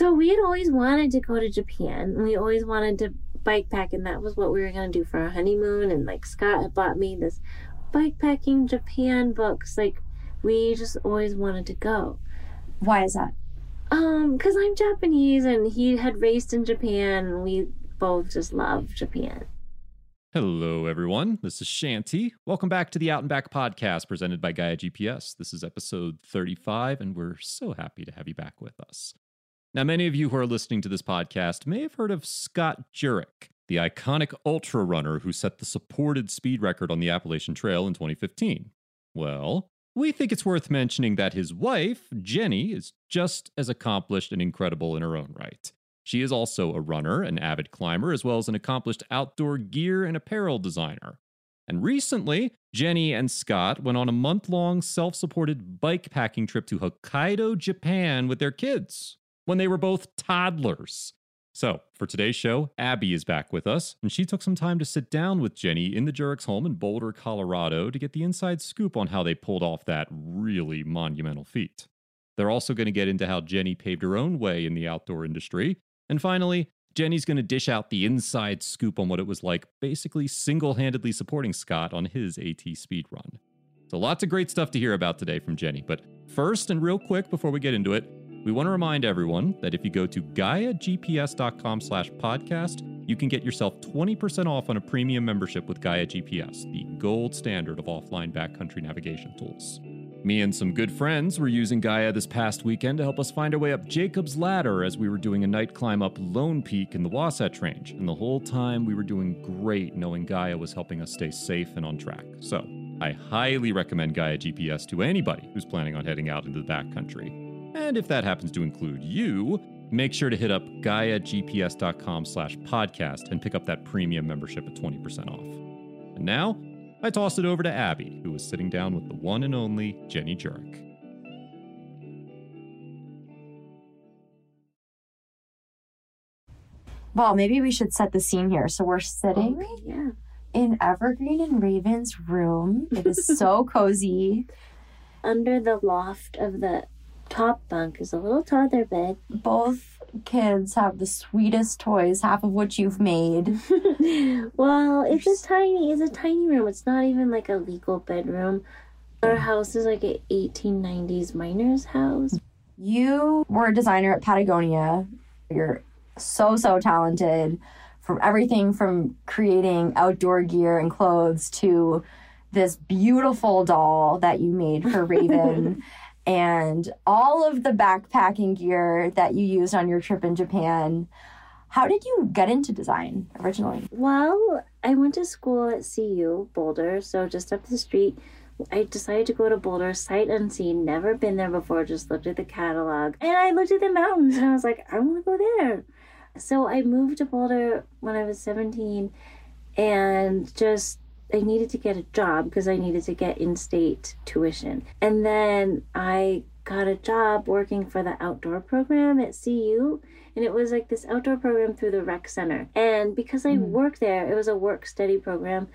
So we had always wanted to go to Japan. We always wanted to bike pack, and that was what we were going to do for our honeymoon. And like Scott had bought me this bike packing Japan books. Like we just always wanted to go. Why is that? Um, because I'm Japanese and he had raced in Japan, and we both just love Japan. Hello, everyone. This is Shanty. Welcome back to the Out and Back podcast presented by Gaia GPS. This is episode 35, and we're so happy to have you back with us. Now, many of you who are listening to this podcast may have heard of Scott Jurek, the iconic ultra runner who set the supported speed record on the Appalachian Trail in 2015. Well, we think it's worth mentioning that his wife, Jenny, is just as accomplished and incredible in her own right. She is also a runner, an avid climber, as well as an accomplished outdoor gear and apparel designer. And recently, Jenny and Scott went on a month long self supported bike packing trip to Hokkaido, Japan with their kids when they were both toddlers. So, for today's show, Abby is back with us, and she took some time to sit down with Jenny in the Jurek's home in Boulder, Colorado, to get the inside scoop on how they pulled off that really monumental feat. They're also going to get into how Jenny paved her own way in the outdoor industry. And finally, Jenny's going to dish out the inside scoop on what it was like basically single handedly supporting Scott on his AT speed run. So, lots of great stuff to hear about today from Jenny. But first, and real quick before we get into it, we want to remind everyone that if you go to GaiaGPS.com slash podcast, you can get yourself 20% off on a premium membership with Gaia GPS, the gold standard of offline backcountry navigation tools. Me and some good friends were using Gaia this past weekend to help us find our way up Jacob's Ladder as we were doing a night climb up Lone Peak in the Wasatch Range. And the whole time we were doing great knowing Gaia was helping us stay safe and on track. So I highly recommend Gaia GPS to anybody who's planning on heading out into the backcountry. And if that happens to include you, make sure to hit up GaiaGPS.com slash podcast and pick up that premium membership at 20% off. And now, I toss it over to Abby, who is sitting down with the one and only Jenny Jurek. Well, maybe we should set the scene here. So we're sitting Okay, yeah. in Evergreen and Raven's room. It is so cozy. Under the loft of the top bunk is a little toddler bed. Both kids have the sweetest toys, half of which you've made. well, it's a tiny, it's a tiny room. It's not even like a legal bedroom. Our house is like an 1890s miner's house. You were a designer at Patagonia. You're so, so talented from everything from creating outdoor gear and clothes to this beautiful doll that you made for Raven and all of the backpacking gear that you used on your trip in Japan. How did you get into design originally? Well, I went to school at CU Boulder, so just up the street. I decided to go to Boulder sight unseen, never been there before, just looked at the catalog. And I looked at the mountains and I was like, I want to go there. So I moved to Boulder when I was 17 and just I needed to get a job because I needed to get in state tuition. And then I got a job working for the outdoor program at CU. And it was like this outdoor program through the rec center. And because I hmm. worked there, it was a work study program.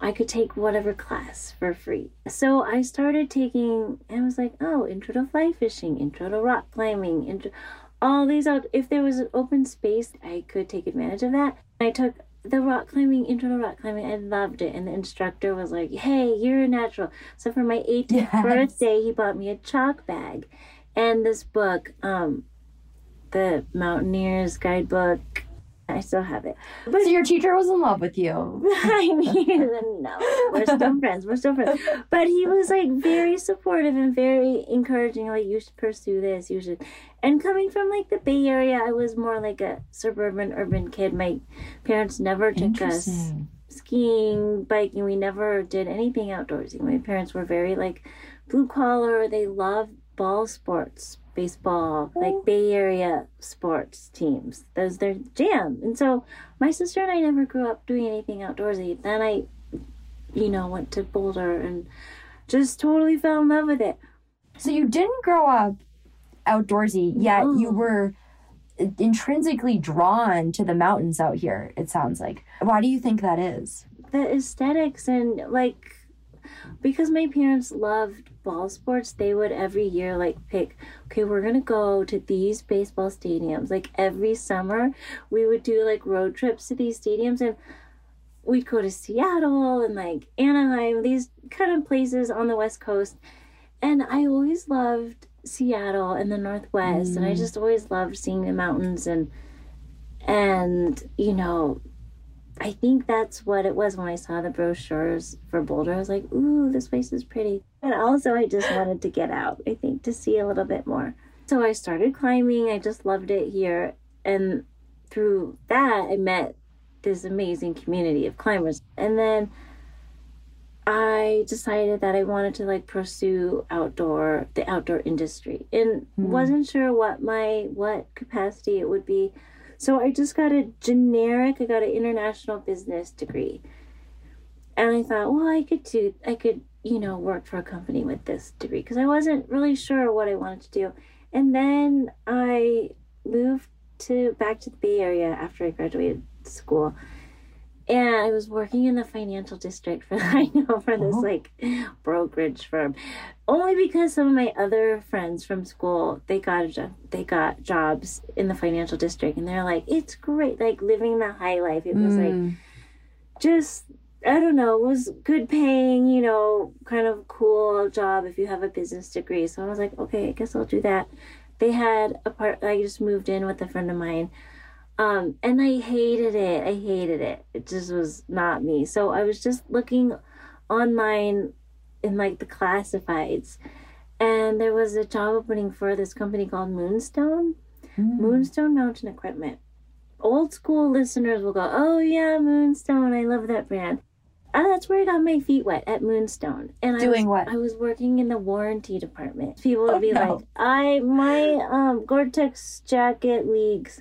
I could take whatever class for free. So I started taking, and I was like, oh, intro to fly fishing, intro to rock climbing, intro, all these out. If there was an open space, I could take advantage of that. I took the rock climbing, intro to rock climbing, I loved it. And the instructor was like, hey, you're a natural. So for my 18th Yes. birthday, he bought me a chalk bag and this book, um, the Mountaineer's Guidebook. I still have it. But So your teacher was in love with you. I mean, no, we're still friends. We're still friends. But he was like very supportive and very encouraging. Like, you should pursue this. You should. And coming from like the Bay Area, I was more like a suburban, urban kid. My parents never took us skiing, biking. We never did anything outdoorsy. My parents were very like blue collar. They loved ball sports, baseball, oh. like Bay Area sports teams. Those their jam. And so my sister and I never grew up doing anything outdoorsy. Then I, you know, went to Boulder and just totally fell in love with it. So you didn't grow up outdoorsy, yet you mm. were intrinsically drawn to the mountains out here, it sounds like. Why do you think that is? the aesthetics and like because my parents loved ball sports, they would every year like pick, okay, we're gonna go to these baseball stadiums. Like every summer, we would do like road trips to these stadiums and we'd go to Seattle and like Anaheim, these kind of places on the West Coast. And I always loved Seattle and the Northwest, and I mm. just always loved seeing the mountains and and you know, I think that's what it was when I saw the brochures for Boulder. I was like, ooh, this place is pretty. And also, I just wanted to get out, I think, to see a little bit more. So I started climbing. I just loved it here. And through that, I met this amazing community of climbers. And then I decided that I wanted to like pursue outdoor the outdoor industry and hmm. wasn't sure what my what capacity it would be. So I just got a generic, I got an international business degree. And I thought, well, I could do I could, you know, work for a company with this degree because I wasn't really sure what I wanted to do. And then I moved to back to the Bay Area after I graduated school and I was working in the financial district for I know for this Oh. like brokerage firm, only because some of my other friends from school they got a job, they got jobs in the financial district, and they're like, it's great, like living the high life. It was like Mm. just I don't know, it was good paying, you know, kind of cool job if you have a business degree. So I was like, okay, I guess I'll do that. They had a part. I just moved in with a friend of mine. Um, and I hated it. I hated it. It just was not me. So I was just looking online in like the classifieds, and there was a job opening for this company called Moonstone, Mm. Moonstone Mountain Equipment. Old school listeners will go, "Oh yeah, Moonstone. I love that brand." And that's where I got my feet wet at Moonstone. And I Doing was, what? I was working in the warranty department. People would Oh, be no. like, "I my um Gore-Tex jacket leaks."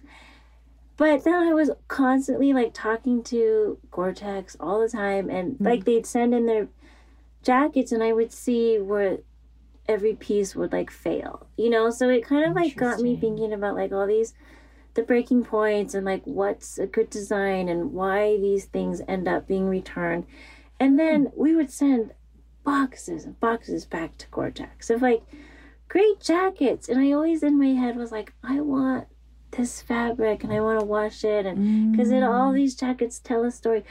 But then I was constantly like talking to Gore-Tex all the time, and Hmm. like they'd send in their jackets, and I would see where every piece would like fail, you know. So it kind of like got me thinking about like all these the breaking points and like what's a good design and why these things end up being returned. And then hmm. we would send boxes and boxes back to Gore-Tex of like great jackets, and I always in my head was like, I want this fabric and I want to wash it and because it all mm. these jackets tell a story.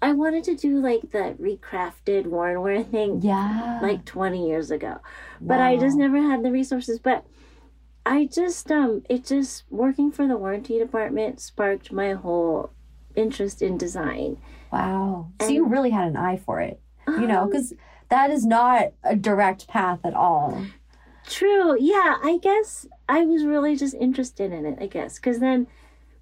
I wanted to do like the recrafted worn wear thing Yeah. like 20 years ago, but I just never had the resources. But I just um, it just working for the warranty department sparked my whole interest in design. Wow. So you really had an eye for it, you know, Um, because that is not a direct path at all. True. Yeah, I guess I was really just interested in it, I guess. Because then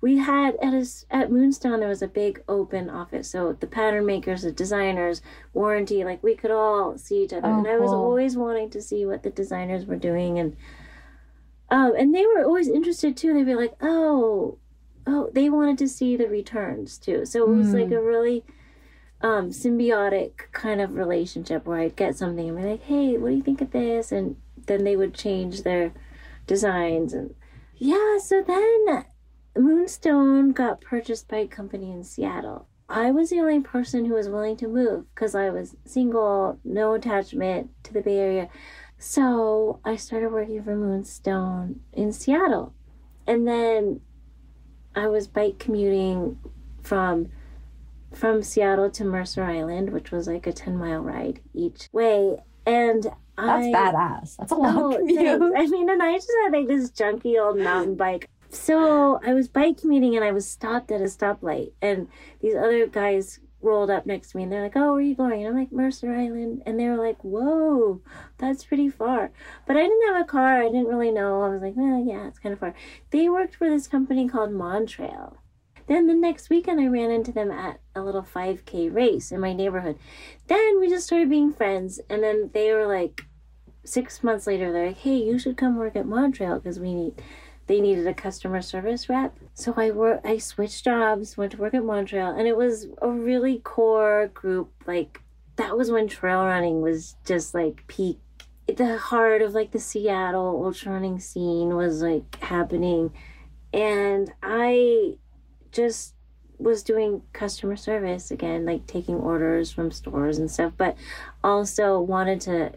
we had at us at Moonstone there was a big open office. So the pattern makers, the designers, warranty, like we could all see each other. Oh, and I was cool. always wanting to see what the designers were doing and um and they were always interested too. They'd be like, "Oh, oh, they wanted to see the returns too." So it was Mm. like a really um symbiotic kind of relationship where I'd get something and be like, "Hey, what do you think of this?" and then they would change their designs and yeah so then moonstone got purchased by a company in seattle i was the only person who was willing to move because i was single no attachment to the bay area so i started working for moonstone in seattle and then i was bike commuting from from seattle to mercer island which was like a 10 mile ride each way and That's I, badass. That's a long Oh, commute. I mean, and I just had like this junky old mountain bike. So I was bike commuting and I was stopped at a stoplight, and these other guys rolled up next to me and they're like, "Oh, where are you going?" And I'm like, "Mercer Island," and they were like, "Whoa, that's pretty far." But I didn't have a car. I didn't really know. I was like, "Well, yeah, it's kind of far." They worked for this company called Montrail. Then the next weekend, I ran into them at a little 5K race in my neighborhood. Then we just started being friends, and then they were like, six months later, they're like, "Hey, you should come work at Montrail because we need." They needed a customer service rep, so I work. I switched jobs, went to work at Montrail, and it was a really core group. Like that was when trail running was just like peak. The heart of like the Seattle ultra running scene was like happening, and I just was doing customer service again, like taking orders from stores and stuff, but also wanted to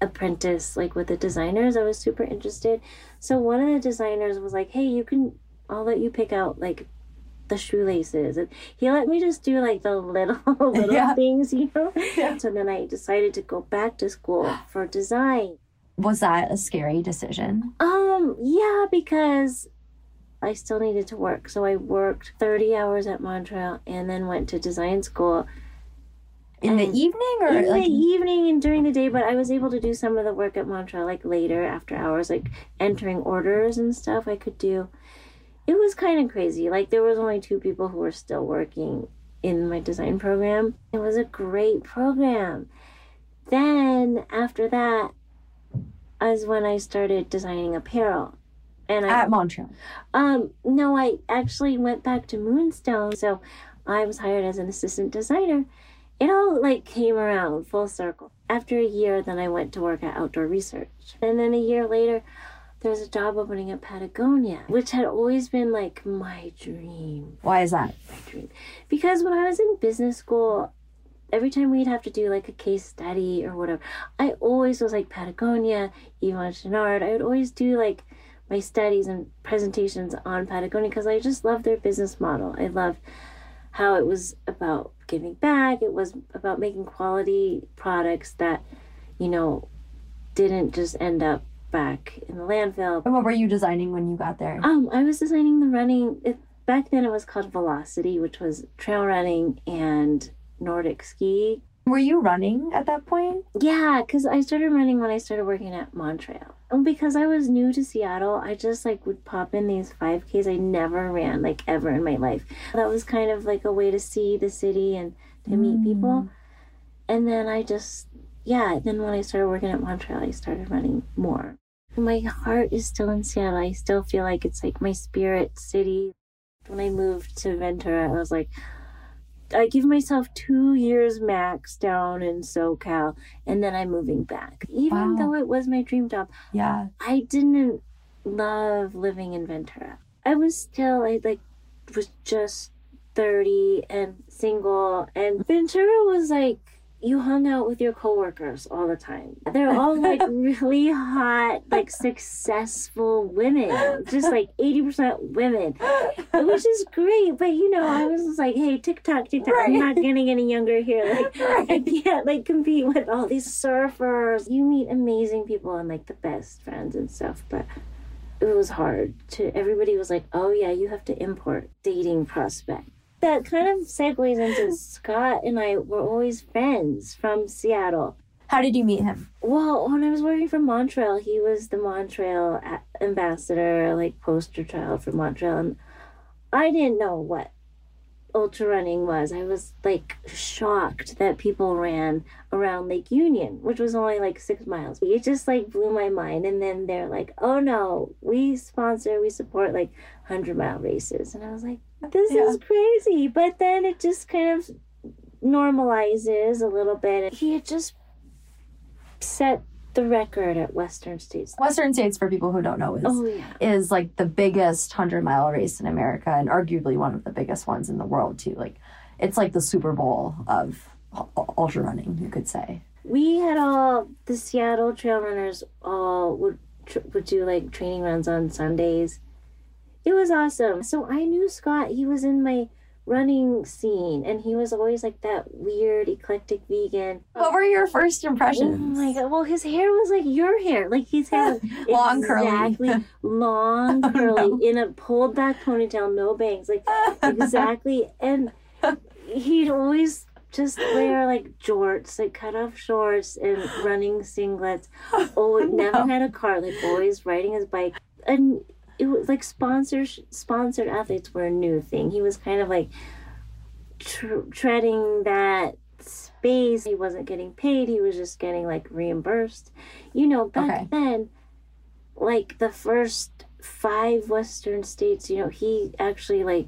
apprentice like with the designers. I was super interested. So one of the designers was like, "Hey, you can I'll let you pick out like the shoelaces." And he let me just do like the little little Yeah. things, you know? Yeah. So then I decided to go back to school for design. Was that a scary decision? Um, yeah, because I still needed to work. So I worked 30 hours at Montrail and then went to design school In the evening or in like the evening and during the day, but I was able to do some of the work at Montrail like later after hours, like entering orders and stuff I could do. It was kind of crazy. Like there was only two people who were still working in my design program. It was a great program. Then after that is when I started designing apparel. And I at Montrail? um, no, I actually went back to Moonstone. So I was hired as an assistant designer. It all like came around full circle. After a year, then I went to work at Outdoor Research. And then a year later, there was a job opening at Patagonia, which had always been like my dream, Why is that? my dream. Because when I was in business school, every time we'd have to do like a case study or whatever, I always was like Patagonia, Yvon Chouinard. I would always do like my studies and presentations on Patagonia because I just loved their business model. I loved how it was about giving back. It was about making quality products that, you know, didn't just end up back in the landfill. And what were you designing when you got there? Um, I was designing the running. It, back then, it was called Velocity, which was trail running and Nordic ski. Were you running at that point? Yeah, because I started running when I started working at Montrail. And because I was new to Seattle, I just like would pop in these 5Ks. I never ran like ever in my life. That was kind of like a way to see the city and to meet people. Mm. And then I just, yeah, then when I started working at Montrail, I started running more. My heart is still in Seattle. I still feel like it's like my spirit city. When I moved to Ventura, I was like, I give myself two years max down in SoCal, and then I'm moving back. Even Wow. though it was my dream job, Yeah. I didn't love living in Ventura. I was still, I like, was just 30 and single, and Ventura was like, you hung out with your coworkers all the time. They're all like really hot, like successful women, just like 80% women which is great. But you know, I was just like, hey, tick-tock, tick-tock, I'm not getting any younger here. Like, I can't like compete with all these surfers. You meet amazing people and like the best friends and stuff, but it was hard to. Everybody was like, oh yeah, you have to import dating prospect. That kind of segues into Scott and I were always friends from Seattle. How did you meet him? Well, when I was working for Montrail, he was the Montrail ambassador, like poster child for Montrail, and I didn't know what ultra running was. I was like shocked that people ran around Lake Union, which was only like six miles. It just like blew my mind. And then they're like, "Oh no, we sponsor, we support like hundred mile races," and I was like, "This Yeah. is crazy." But then it just kind of normalizes a little bit. He had just set the record at Western States. Western States, for people who don't know, is Oh yeah. is like the biggest hundred mile race in America and arguably one of the biggest ones in the world too. Like, it's like the Super Bowl of ultra running, you could say. We had all the Seattle trail runners all would tr- would do like training runs on Sundays. It was awesome. So I knew Scott. He was in my running scene, and he was always like that weird eclectic vegan. What were your first impressions? Oh impressions? my god! Well, his hair was like your hair. Like his hair, Long, curly. exactly long, Oh, curly, no. in a pulled back ponytail, no bangs. Like exactly and he'd always just wear like jorts like cut off shorts and running singlets oh never no. had a car like always riding his bike and it was like sponsors sponsored athletes were a new thing he was kind of like tr- treading that space he wasn't getting paid he was just getting like reimbursed you know back Okay. then like the first five western states you know he actually like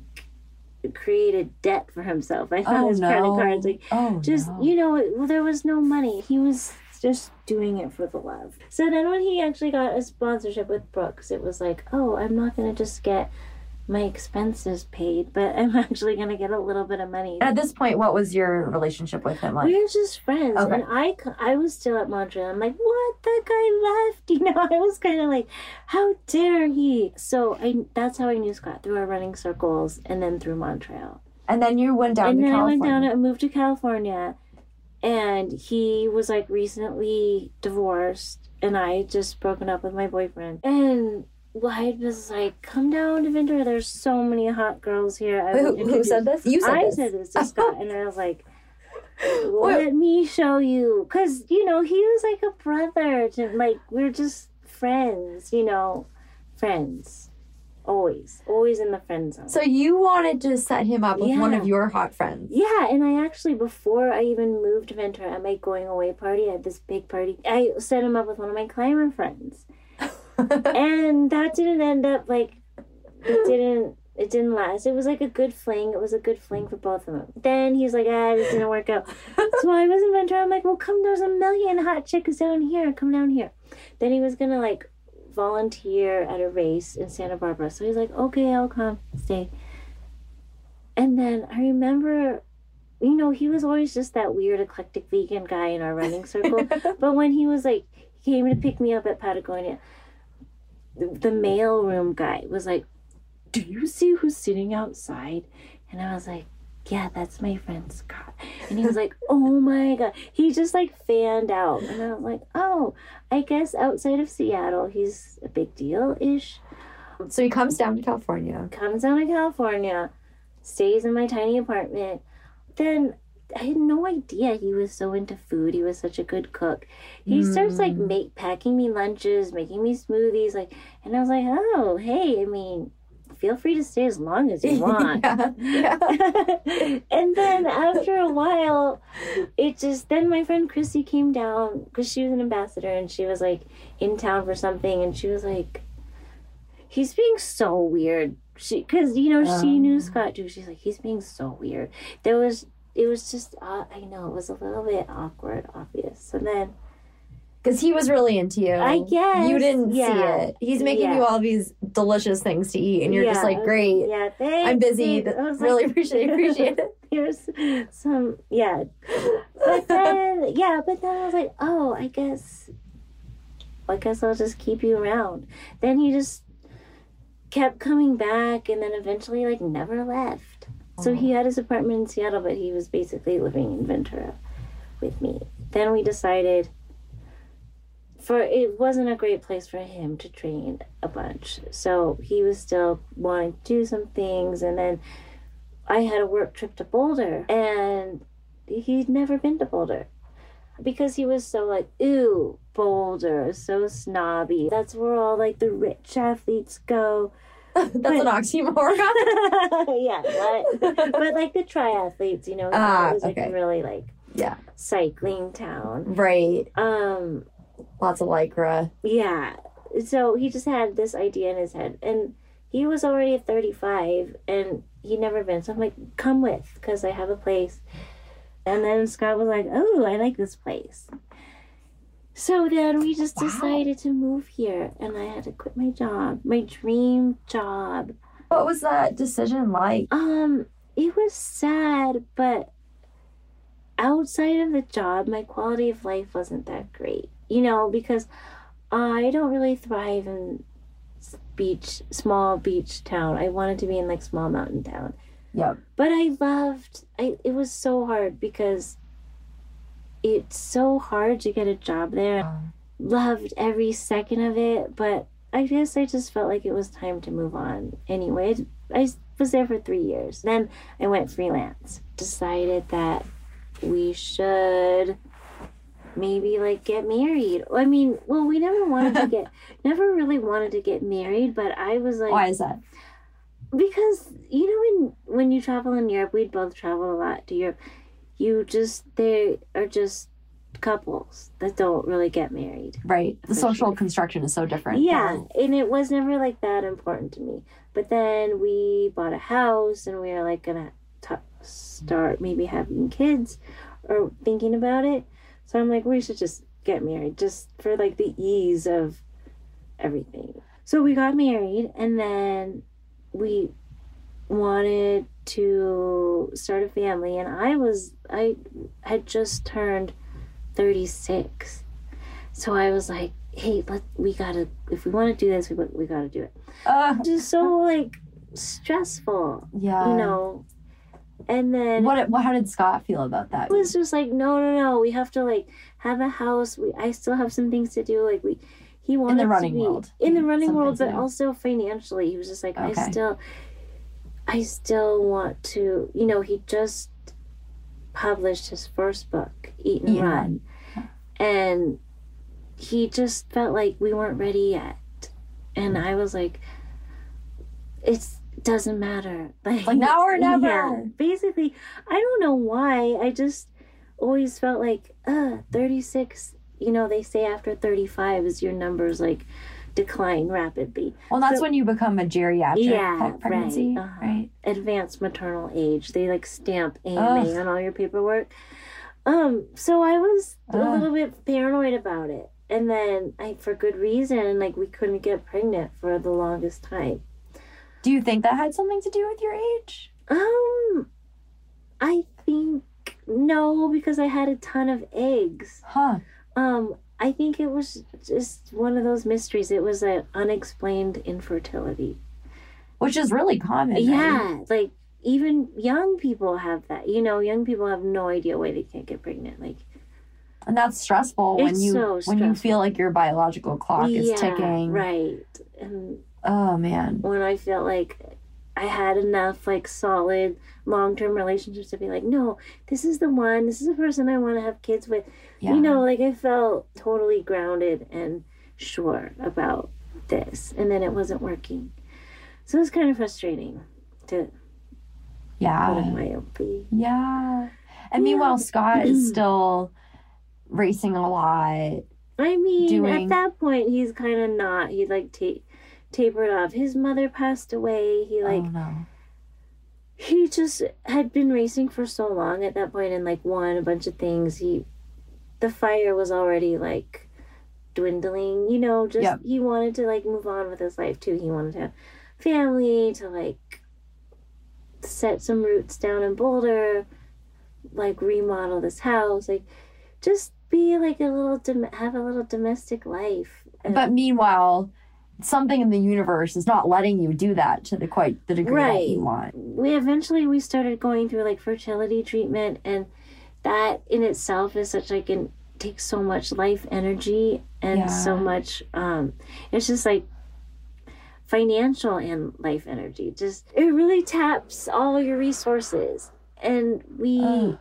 created debt for himself I on Oh his no! credit cards like oh just no. you know well, there was no money he was just doing it for the love so then when he actually got a sponsorship with brooks it was like oh i'm not going to just get my expenses paid, but I'm actually gonna get a little bit of money. At this point, what was your relationship with him like? We were just friends, Okay. and I was still at Montrail. I'm like, what? That guy left. You know, I was kind of like, how dare he? So I that's how I knew Scott through our running circles, and then through Montrail. And then you went down and to then California. I went down and moved to California, and he was like recently divorced, and I just broken up with my boyfriend, and. I was like, come down to Ventura. There's so many hot girls here. I Wait, who, who said this? You said I this. said this to Scott, and I was like, "Let me show you," because you know he was like a brother. To like we're just friends, you know, friends, always, always in the friend zone. So you wanted to set him up with one of your hot friends. yeah, and I actually before I even moved to Ventura at my going away party, at this big party. I set him up with one of my climber friends, and that didn't end up like it didn't it didn't last. It was like a good fling. It was a good fling for both of them. Then he's like, ah, this didn't work out. so I was in Ventura. I'm like, well, come. There's a million hot chicks down here. Come down here. Then he was gonna like volunteer at a race in Santa Barbara. So he's like, okay, I'll come stay. And then I remember, you know, he was always just that weird eclectic vegan guy in our running circle. But when he was like, he came to pick me up at Patagonia, the, the mailroom guy was like, Do you see who's sitting outside? And I was like, Yeah, that's my friend Scott. And he was like, Oh my God. He just like fanned out. And I was like, Oh, I guess outside of Seattle, he's a big deal ish. So he comes down to California. Comes down to California, stays in my tiny apartment. Then I had no idea he was so into food. He was such a good cook. He starts like Mm. make packing me lunches, making me smoothies, like, and I was like, oh, hey, I mean, feel free to stay as long as you want. yeah. yeah. and then after a while, it just then my friend Chrissy came down because she was an ambassador and she was like in town for something, and she was like, he's being so weird. She because you know she knew Oh. Scott too. She's like, he's being so weird. There was it was just uh, I know it was a little bit awkward, obvious. And then Because he was really into you. I guess, You didn't see it. He's making Yeah. you all these delicious things to eat, and you're just Yeah, I like, great. yeah, thanks. I'm busy. Really like, appreciate appreciate it. here's some yeah but then yeah but then i was like oh i guess i guess i'll just keep you around then he just kept coming back and then eventually like never left so he had his apartment in seattle but he was basically living in ventura with me then we decided for it wasn't a great place for him to train a bunch so he was still wanting to do some things and then I had a work trip to Boulder and he'd never been to Boulder because he was so like, ooh, Boulder, so snobby. That's where all like the rich athletes go. That's an oxymoron. yeah, what? but like the triathletes, you know, Ah, it was like okay. really like Yeah. cycling town. right. Um, Lots of lycra. yeah. So he just had this idea in his head. And he was already 35 and he'd never been. So I'm like, come with because I have a place. And then Scott was like, oh, I like this place. So then we just Wow. decided to move here and I had to quit my job, my dream job. What was that decision like? Um, it was sad, but outside of the job, my quality of life wasn't that great. You know, because I don't really thrive in beach, small beach town. I wanted to be in like small mountain town. Yep. But I loved. I it was so hard because it's so hard to get a job there. Uh-huh. Loved every second of it, but I guess I just felt like it was time to move on. Anyway, I was there for three years. Then I went freelance. Decided that we should maybe like get married. I mean, well, we never wanted to get, never really wanted to get married, but I was like, Why is that? because you know when when you travel in Europe, we'd both travel a lot to Europe. You just they are just couples that don't really get married. Right. The social sure. construction is so different. Yeah, and it was never like that important to me. But then we bought a house, and we were like gonna t- start maybe having kids, or thinking about it. So I'm like, we should just get married, just for like the ease of everything. So we got married, and then we wanted to start a family and I was I had just turned 36. So I was like, hey, let we got to if we want to do this, we we got to do it. Uh, Just so like stressful, yeah. you know. And then What, what? How did Scott feel about that? it was just like no no no we have to like have a house we i still have some things to do like we he wanted in the running to be, world. in the running world but do. also financially he was just like i still i still want to you know he just published his first book eat and Eat and run and he just felt like we weren't ready yet and hmm. i was like it's doesn't matter like, Like, now or never. yeah, basically i don't know why i just always felt like uh 36 you know they say after 35 is your numbers like decline rapidly Well, that's So- when you become a geriatric Yeah, pregnancy, right, uh-huh. right? advanced maternal age. They like stamp AMA Ugh. on all your paperwork. Um, so I was a little bit paranoid about it. And then I for good reason, like we couldn't get pregnant for the longest time. Do you think that had something to do with your age? Um I think no, because I had a ton of eggs. Huh. Um, I think it was just one of those mysteries. It was an unexplained infertility. Which is really common. right? Yeah, like even young people have that. You know, young people have no idea why they can't get pregnant. Like, And that's stressful when you so when you feel like your biological clock is yeah, ticking. right. And Oh man. when I felt like I had enough like solid long term relationships to be like, no, this is the one. This is the person I want to have kids with. Yeah. You know, like I felt totally grounded and sure about this, and then it wasn't working. So it was kind of frustrating to yeah. in my own. Yeah. And Yeah. meanwhile, Scott is still racing a lot. I mean, doing- at that point, he's kind of not. He like ta- tapered off. His mother passed away. He oh, like oh no. he just had been racing for so long at that point, and like won a bunch of things. He, the fire was already like dwindling. You know, just Yep. he wanted to like move on with his life too. He wanted to have family to like set some roots down in Boulder, like remodel this house, like just be like a little dom- have a little domestic life. And- But meanwhile, something in the universe is not letting you do that to the quite the degree that you want. we eventually we started going through like fertility treatment and that in itself is such like an takes so much life energy and Yeah. so much um it's just like financial and life energy just it really taps all your resources and we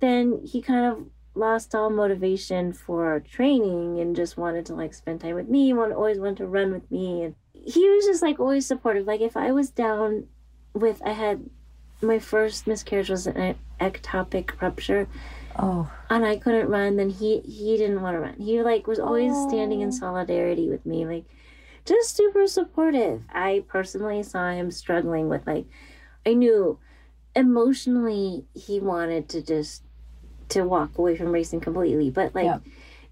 then he kind of lost all motivation for training and just wanted to like spend time with me want always wanted to run with me. And he was just like always supportive. Like if i was down with i had my first miscarriage was an ectopic rupture. Oh. and i couldn't run then he he didn't want to run. He like was always standing in solidarity with me like just super supportive. I personally saw him struggling with like i knew emotionally he wanted to just to walk away from racing completely but like Yeah.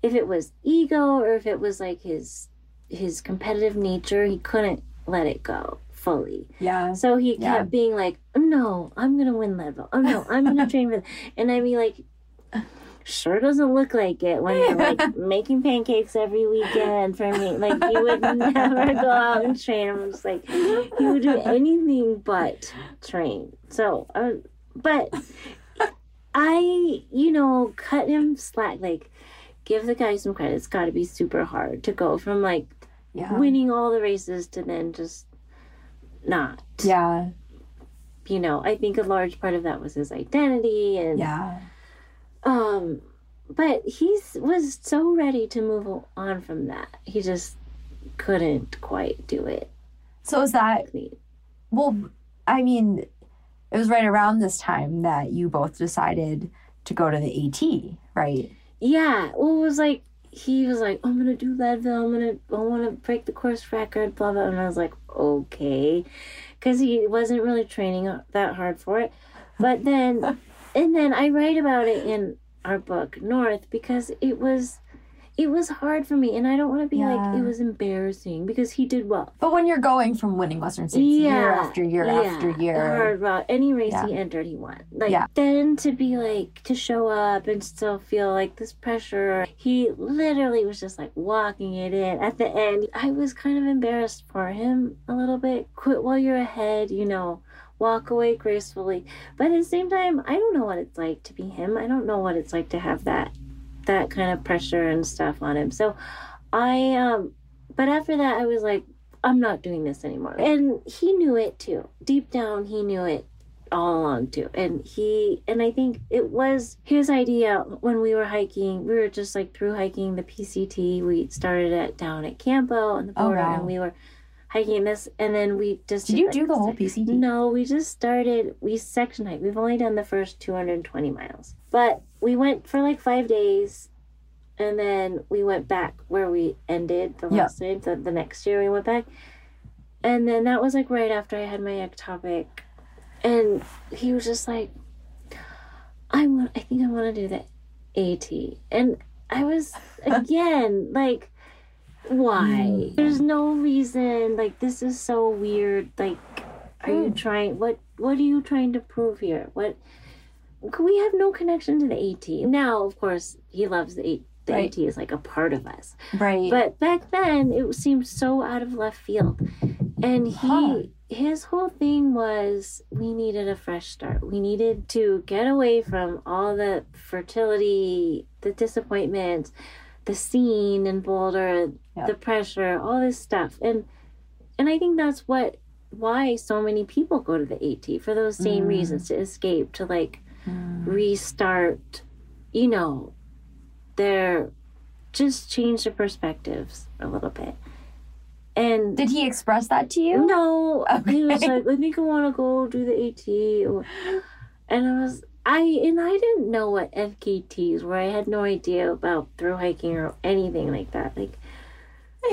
if it was ego or if it was like his his competitive nature he couldn't let it go fully Yeah. so he kept Yeah. being like no i'm gonna win level oh no i'm gonna train with and i'd be like sure doesn't look like it when you're like making pancakes every weekend for me like you would never go out and train i'm just like you would do anything but train so uh, but i you know cut him slack like give the guy some credit it's got to be super hard to go from like Yeah. winning all the races to then just not Yeah. you know i think a large part of that was his identity and Yeah. um but he was so ready to move on from that he just couldn't quite do it So is that well? I mean, it was right around this time that you both decided to go to the AT, right? yeah well it was like he was like i'm gonna do leadville i'm gonna i want to break the course record blah blah and i was like okay because he wasn't really training that hard for it but then and then i write about it in our book north because it was it was hard for me, and I don't want to be like it was embarrassing because he did well. But when you're going from winning Western States year after year after the year, hard route. Any race Yeah. he entered, he won. Like Yeah. then to be like to show up and still feel like this pressure. He literally was just like walking it in at the end. I was kind of embarrassed for him a little bit. Quit while you're ahead, you know. Walk away gracefully, but at the same time, I don't know what it's like to be him. I don't know what it's like to have that that kind of pressure and stuff on him. So I um but after that I was like I'm not doing this anymore. And he knew it too. Deep down he knew it all along too. And he and I think it was his idea when we were hiking. We were just like through hiking the PCT. We started it down at Campo on the Oh, border wow. and we were hiking this and then we just did you like, do the whole PCT? no, we just started. We section hike. We've only done the first 220 miles, but we went for like five days, and then we went back where we ended the Yeah. last time. So the next year we went back, and then that was like right after I had my ectopic, and he was just like, "I want. I think I want to do the AT," and I was again like why there's no reason like this is so weird like are you Hmm. trying what what are you trying to prove here what we have no connection to the at now of course he loves the AT. the Right. at is like a part of us Right. but back then it seemed so out of left field and he Huh. his whole thing was we needed a fresh start we needed to get away from all the fertility the disappointment the scene in boulder Yeah. the pressure all this stuff and and i think that's what why so many people go to the at for those same Mm. reasons to escape to like Mm. restart you know their just change their perspectives a little bit and Did he express that to you? no he was like i think i want to go do the at and i was i and i didn't know what fkts were i had no idea about through hiking or anything like that like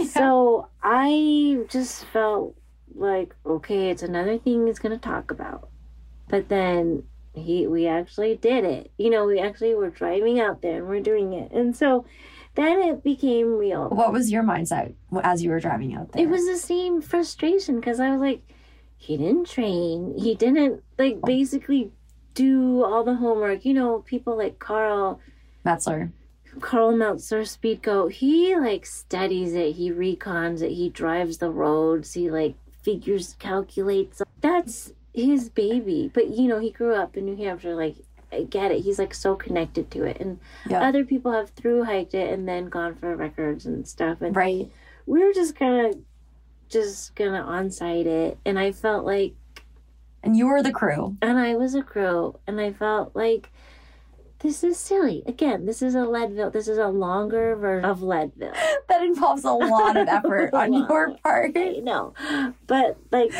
so I just felt like, okay, it's another thing he's gonna talk about. But then he we actually did it. You know, we actually were driving out there and we're doing it. And so then it became real. What was your mindset as you were driving out there? It was the same frustration because I was like, he didn't train. He didn't like oh. basically do all the homework. You know, people like Carl Metzler. Karl Meltzer Speedgoat, he like studies it, he recons it, he drives the roads, he like figures, calculates. That's his baby. But you know, he grew up in New Hampshire, like I get it. He's like so connected to it. And Yeah. other people have through hiked it and then gone for records and stuff. And Right. we were just kind of just gonna on site it. And I felt like And you were the crew. and I was a crew, and I felt like this is silly. Again, this is a Leadville. This is a longer version of Leadville. That involves a lot of effort on your part. I know, but like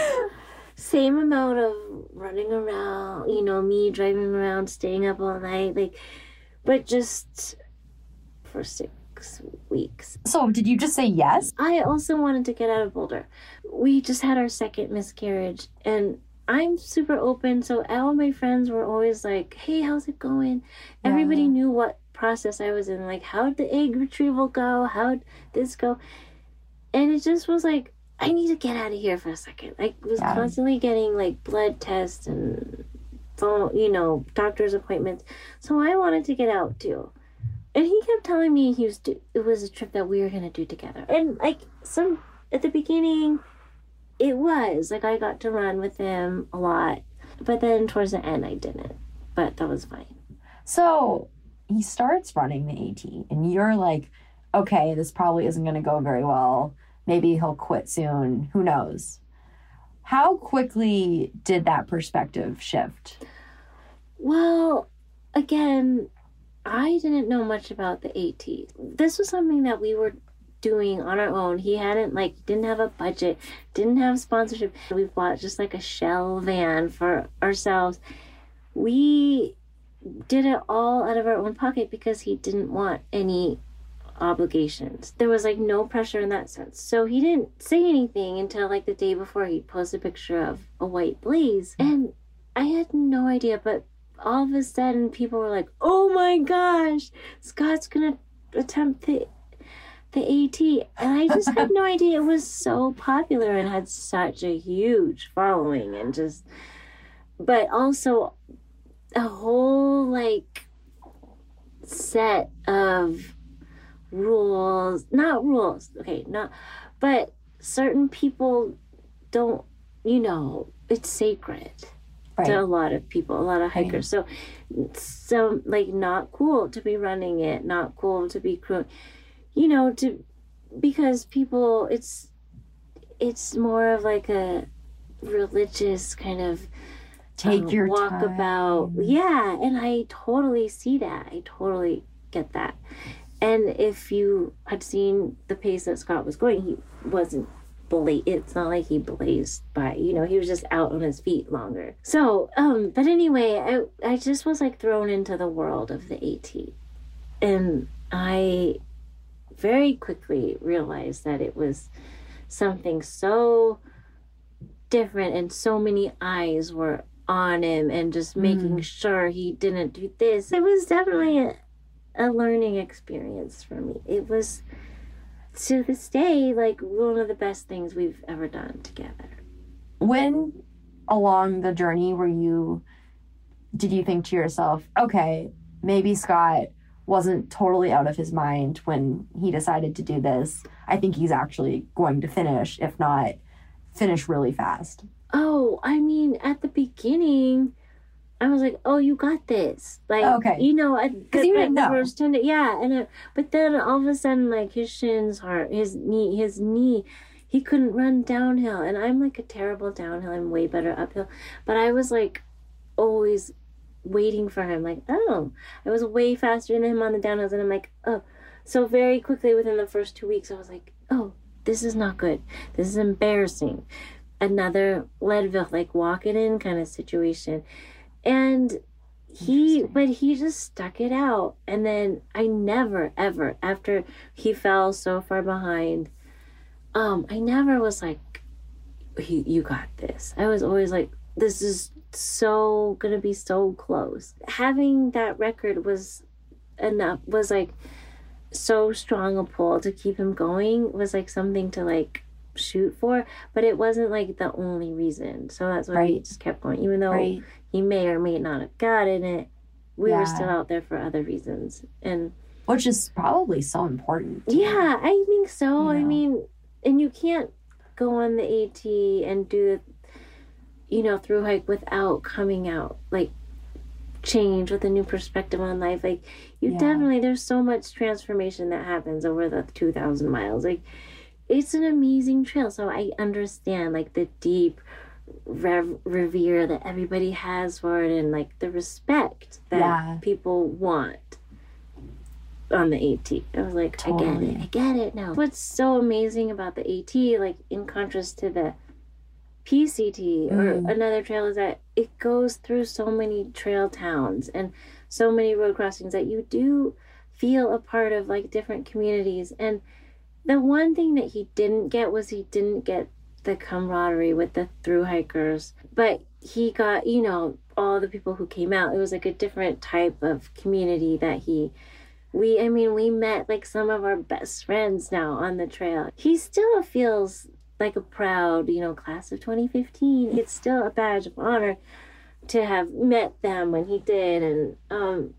same amount of running around. You know, me driving around, staying up all night, like, but just for six weeks. So, did you just say yes? I also wanted to get out of Boulder. We just had our second miscarriage, and I'm super open. So all my friends were always like, "Hey, how's it going?" Everybody knew what process I was in. Like, how'd the egg retrieval go? How'd this go? And it just was like, I need to get out of here for a second. I was Yeah. constantly getting like blood tests and phone, you know, doctor's appointments. So I wanted to get out too. And he kept telling me he was do- it was a trip that we were gonna do together. And like some at the beginning, it was like I got to run with him a lot, but then towards the end I didn't. But that was fine. So, he starts running the AT, and you're like, okay, this probably isn't going to go very well. Maybe he'll quit soon. Who knows? How quickly did that perspective shift? Well, again, I didn't know much about the AT. This was something that we were doing on our own. He hadn't like didn't have a budget, didn't have sponsorship. We bought just like a shell van for ourselves. We did it all out of our own pocket because he didn't want any obligations. There was like no pressure in that sense. So he didn't say anything until like the day before he posted a picture of a white blaze. Hmm. And I had no idea, but all of a sudden people were like, "Oh my gosh, Scott's gonna attempt the the AT, and I just had no idea it was so popular and had such a huge following, and just, but also a whole like set of rules, not rules, okay, not, but certain people don't, you know, it's sacred Right. to a lot of people, a lot of Right. hikers. So, so like not cool to be running it, not cool to be crew, you know, to because people, it's it's more of like a religious kind of Take um, your walk time. about. Yeah, and I totally see that. I totally get that. And if you had seen the pace that Scott was going, he wasn't bla It's not like he blazed by. You know, he was just out on his feet longer. So, um, but anyway, I I just was like thrown into the world of the AT, and I very quickly realized that it was something so different and so many eyes were on him and just making sure he didn't do this. It was definitely a, learning experience for me. It was to this day like one of the best things we've ever done together. when along the journey were you did you think to yourself okay maybe scott wasn't totally out of his mind when he decided to do this i think he's actually going to finish if not finish really fast Oh, I mean, at the beginning, I was like, "Oh, you got this!" Like, Okay. you know, I, 'Cause you the- didn't know. first ten, yeah, and it, but then all of a sudden, like his shins hurt, his knee, his knee, he couldn't run downhill, and I'm like a terrible downhill. I'm way better uphill, but I was like, always waiting for him. Like, oh, I was way faster than him on the downhills, and I'm like, oh, so very quickly within the first two weeks, I was like, oh, this is not good. This is embarrassing another Leadville like walk it in kind of situation. And he but he just stuck it out and then I never ever after he fell so far behind um I never was like he, you got this. I was always like this is so to be so close. Having that record was enough was like so strong a pull to keep him going was like something to like shoot for but it wasn't like the only reason so that's why Right. just kept going even though right he may or may not have gotten it. We Yeah. were still out there for other reasons. And which is probably so important yeah i think so. I mean and you can't go on the at and do the you know through hike without coming out like change with a new perspective on life. Like you Yeah. definitely there's so much transformation that happens over the 2000 miles. Like it's an amazing trail. So i understand like the deep rev- revere that everybody has for it and like the respect that Yeah. people want on the AT. I was like, I get it. I get it now. What's so amazing about the AT, like in contrast to the PCT or Mm. another trail, is that it goes through so many trail towns and so many road crossings that you do feel a part of like different communities. And the one thing that he didn't get was he didn't get the camaraderie with the through hikers, but he got, you know, all the people who came out. It was like a different type of community that he we I mean, we met like some of our best friends now on the trail. He still feels like a proud, you know, class of 2015. It's still a badge of honor to have met them when he did and um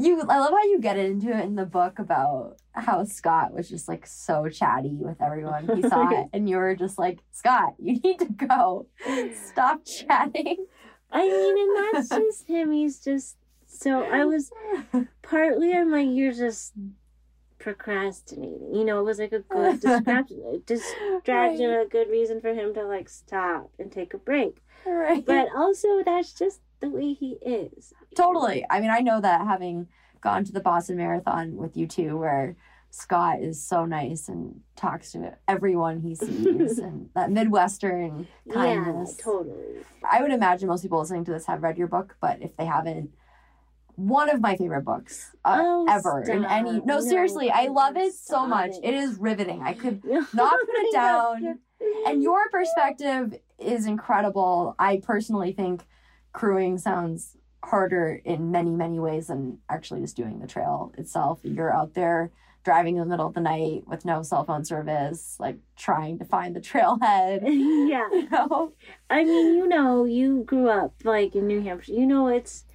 You, I love how you get into it in the book about how Scott was just like so chatty with everyone he saw it, and you were just like, Scott, you need to go. Stop chatting. I mean, and that's just him. He's just so. I was partly I'm like, you're just procrastinating. You know, it was like a good distraction, distraction, a good reason for him to like stop and take a break. right. But also, that's just the way he is. totally. I mean, I know that having gone to the Boston Marathon with you too, where Scott is so nice and talks to everyone he sees, and that Midwestern kindness. Yeah, totally. I would imagine most people listening to this have read your book, but if they haven't, one of my favorite books uh, Oh, ever in any. No, No, seriously, I love it so much. it. It is riveting. I could not put it down. And your perspective is incredible. I personally think crewing sounds harder in many, many ways than actually just doing the trail itself. You're out there driving in the middle of the night with no cell phone service, like trying to find the trailhead. yeah. You know? I mean, you know, you grew up like in New Hampshire. You know, it's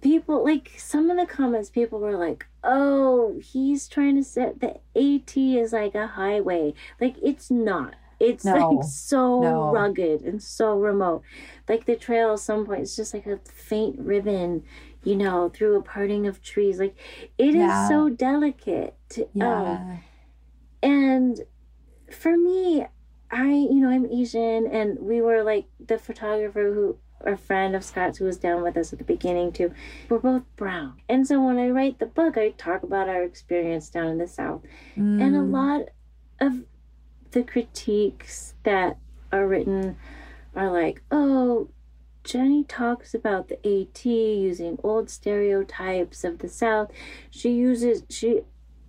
people like some of the comments people were like, "Oh, he's trying to set the AT is like a highway." Like it's not. It's No. like so No. rugged and so remote. Like the trail at some point it's just like a faint ribbon, you know, through a parting of trees. Like it is Yeah. so delicate. Um, Yeah. and for me, I, you know, I'm Asian, and we were like the photographer who, a friend of Scott's who was down with us at the beginning too, we're both brown. And so when I write the book, I talk about our experience down in the South. And a Mm. lot of the critiques that are written are like, oh, Jenny talks about the AT using old stereotypes of the South. She uses, she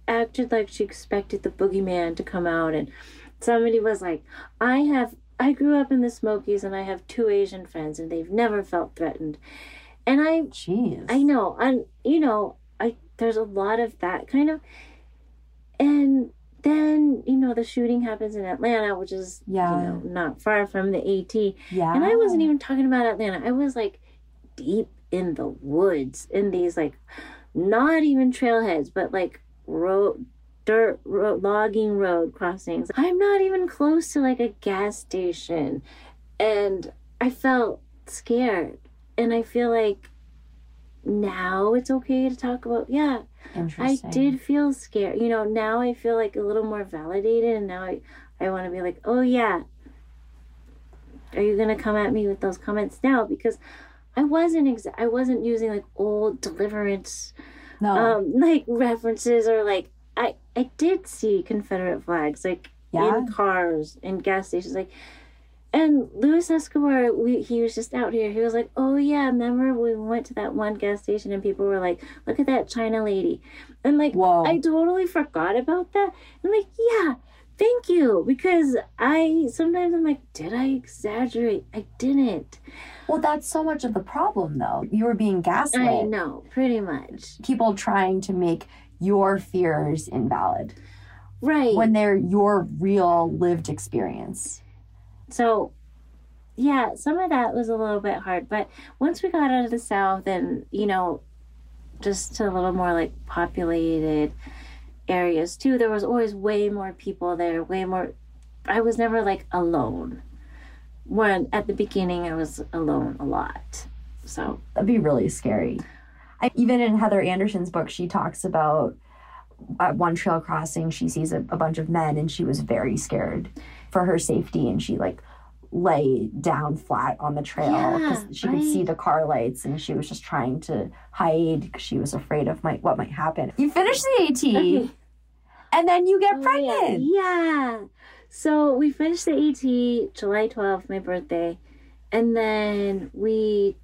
acted like she expected the boogeyman to come out. And somebody was like, I have, I grew up in the Smokies and I have two Asian friends and they've never felt threatened. And I Jeez. I know. And you know, I there's a lot of that kind of and then, you know, the shooting happens in Atlanta, which is Yeah. you know, not far from the AT. Yeah. And I wasn't even talking about Atlanta. I was like deep in the woods in these like not even trailheads, but like road dirt road, logging road crossings. I'm not even close to like a gas station. And I felt scared. And I feel like now it's okay to talk about yeah I did feel scared. You know, now I feel like a little more validated, and now I, I want to be like, oh yeah, are you gonna come at me with those comments now? Because I wasn't exa- I wasn't using like old deliverance, No. um, like references or like I I did see Confederate flags like Yeah. in cars in gas stations like. And Luis Escobar, we, he was just out here. He was like, "Oh yeah, remember we went to that one gas station and people were like, look at that China lady,' and like Whoa. I totally forgot about that. I'm like, yeah, thank you. Because I sometimes I'm like, did I exaggerate? I didn't. well, that's so much of the problem, though. You were being gaslit. I know, pretty much. People trying to make your fears invalid Right. when they're your real lived experience. So yeah, some of that was a little bit hard. But once we got out of the South and, you know, just to a little more like populated areas too, there was always way more people there, way more I was never like alone. When at the beginning I was alone a lot. So That'd be really scary. I, even in Heather Anderson's book, she talks about at one trail crossing, she sees a, a bunch of men and she was very scared for her safety and she like lay down flat on the trail because Yeah, she could see the car lights and she was just trying to hide because she was afraid of might what might happen. You finish the AT Okay. and then you get Oh, pregnant. Yeah. yeah. So we finished the AT July 12th, my birthday. And then we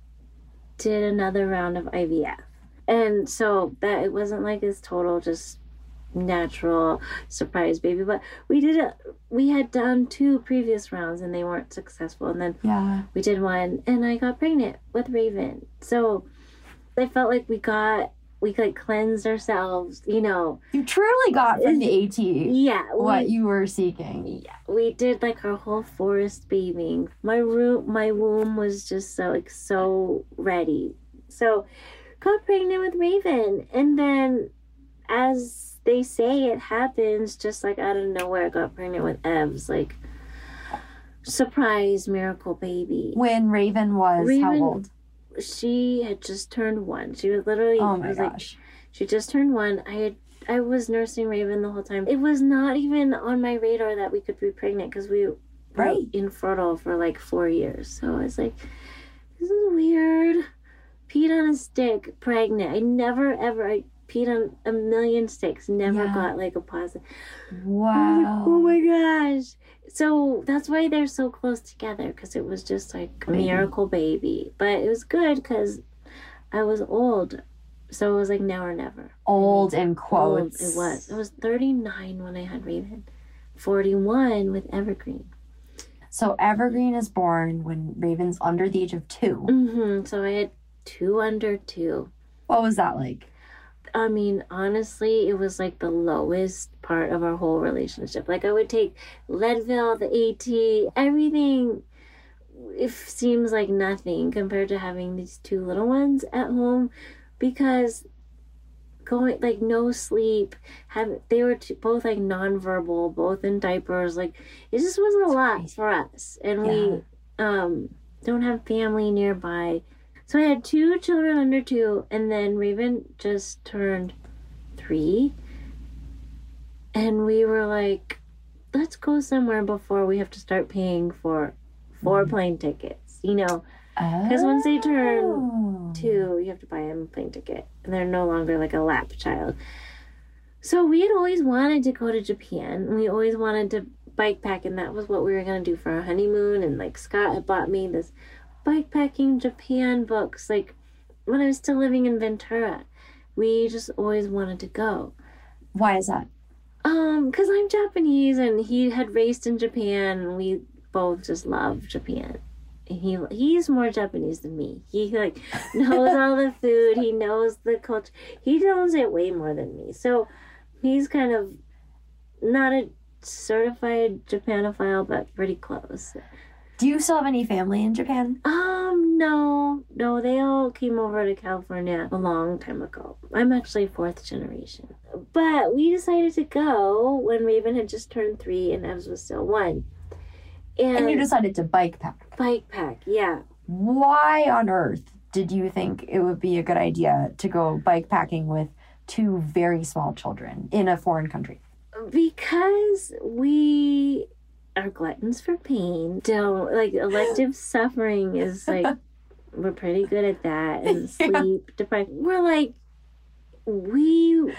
did another round of IVF. And so that it wasn't like this total just natural surprise baby, but we did it. We had done two previous rounds and they weren't successful. And then Yeah. we did one and I got pregnant with Raven. So I felt like we got, we like cleansed ourselves, you know. You truly got from the AT Yeah. we- what you were seeking. yeah, we did like our whole forest bathing. My room, my womb was just so like so ready. So, got pregnant with Raven, and then, as they say, it happens just like out of nowhere. I got pregnant with Evs, like surprise miracle baby. When Raven was how old? She had just turned one. She was literally Oh my was like gosh. she just turned one. I had I was nursing Raven the whole time. It was not even on my radar that we could be pregnant because we were Right. infertile for like four years. So I was like, this is weird. Peed on a stick, pregnant. I never ever I peed on a million sticks, never Yeah. got like a positive. Was like, Wow. oh my gosh. So that's why they're so close together because it was just like a Baby. miracle baby. But it was good because I was old. So it was like now or never. Old in Old quotes. It was. It was 39 when I had Raven, 41 with Evergreen. So Evergreen is born when Raven's under the age of two. mm-hmm. So I had two under two. What was that like? I mean, honestly, it was like the lowest part of our whole relationship. Like I would take Leadville, the AT, everything. It seems like nothing compared to having these two little ones at home because going like no sleep have they were t- both like nonverbal both in diapers. Like it just wasn't a lot for us. And Yeah. we um don't have family nearby so i had two children under two and then raven just turned three and we were like let's go somewhere before we have to start paying for 4 Mhm. plane tickets you know Because once they turn Oh. two, you have to buy them a plane ticket, and they're no longer like a lap child. So we had always wanted to go to Japan. and We always wanted to bike pack, and that was what we were gonna do for our honeymoon. And like Scott had bought me this bike packing Japan books, like when I was still living in Ventura. We just always wanted to go. Why is that? Um, because I'm Japanese and he had raced in Japan and we both just love Japan. And he he's more Japanese than me. He like knows all the food, he knows the culture. He knows it way more than me. So he's kind of not a certified Japanophile, but pretty close. Do you still have any family in Japan? Um, no, no, they all came over to California a long time ago. I'm actually fourth generation. But we decided to go when Raven had just turned three and Evs was still one. And, And you decided to bike pack. bike pack, yeah. Why on earth did you think it would be a good idea to go bike packing with two very small children in a foreign country? Because we are gluttons for pain. Don't like elective suffering is like we're pretty good at that and Yeah. sleep deprived. We're like we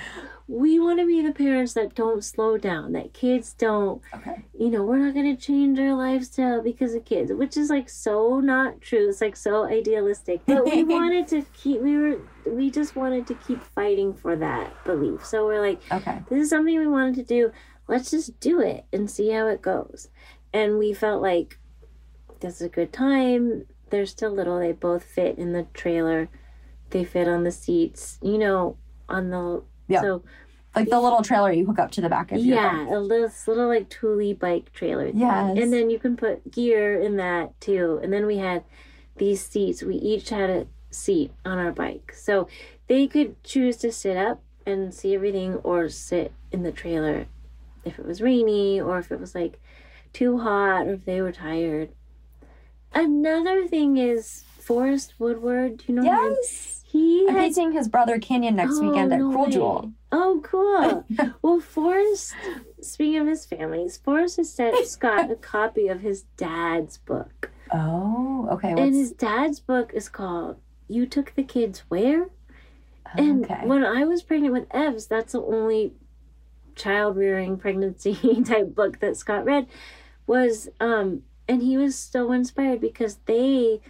we want to be the parents that don't slow down, that kids don't Okay. you know, we're not going to change our lifestyle because of kids, which is like so not true. It's like so idealistic. But we wanted to keep, we were, we just wanted to keep fighting for that belief. So we're like, Okay. this is something we wanted to do. Let's just do it and see how it goes. And we felt like this is a good time. They're still little. They both fit in the trailer. They fit on the seats, you know, on the, Yeah. so Like the little trailer you hook up to the back of your yeah, bike. a little, little like Thule bike trailer. Yes. And then you can put gear in that too. And then we had these seats. We each had a seat on our bike. So they could choose to sit up and see everything or sit in the trailer if it was rainy or if it was like too hot or if they were tired. Another thing is Forrest Woodward. Do you know him? Yes. He I'm had meeting his brother Canyon next Oh, weekend at no Cruel way. Jewel. Oh, cool. well, Forrest, speaking of his families, Forrest has sent Scott a copy of his dad's book. Oh, okay. And his dad's book is called You Took the Kids Where? And okay. when I was pregnant with Evs, that's the only child rearing pregnancy type book that Scott read was um and he was so inspired because they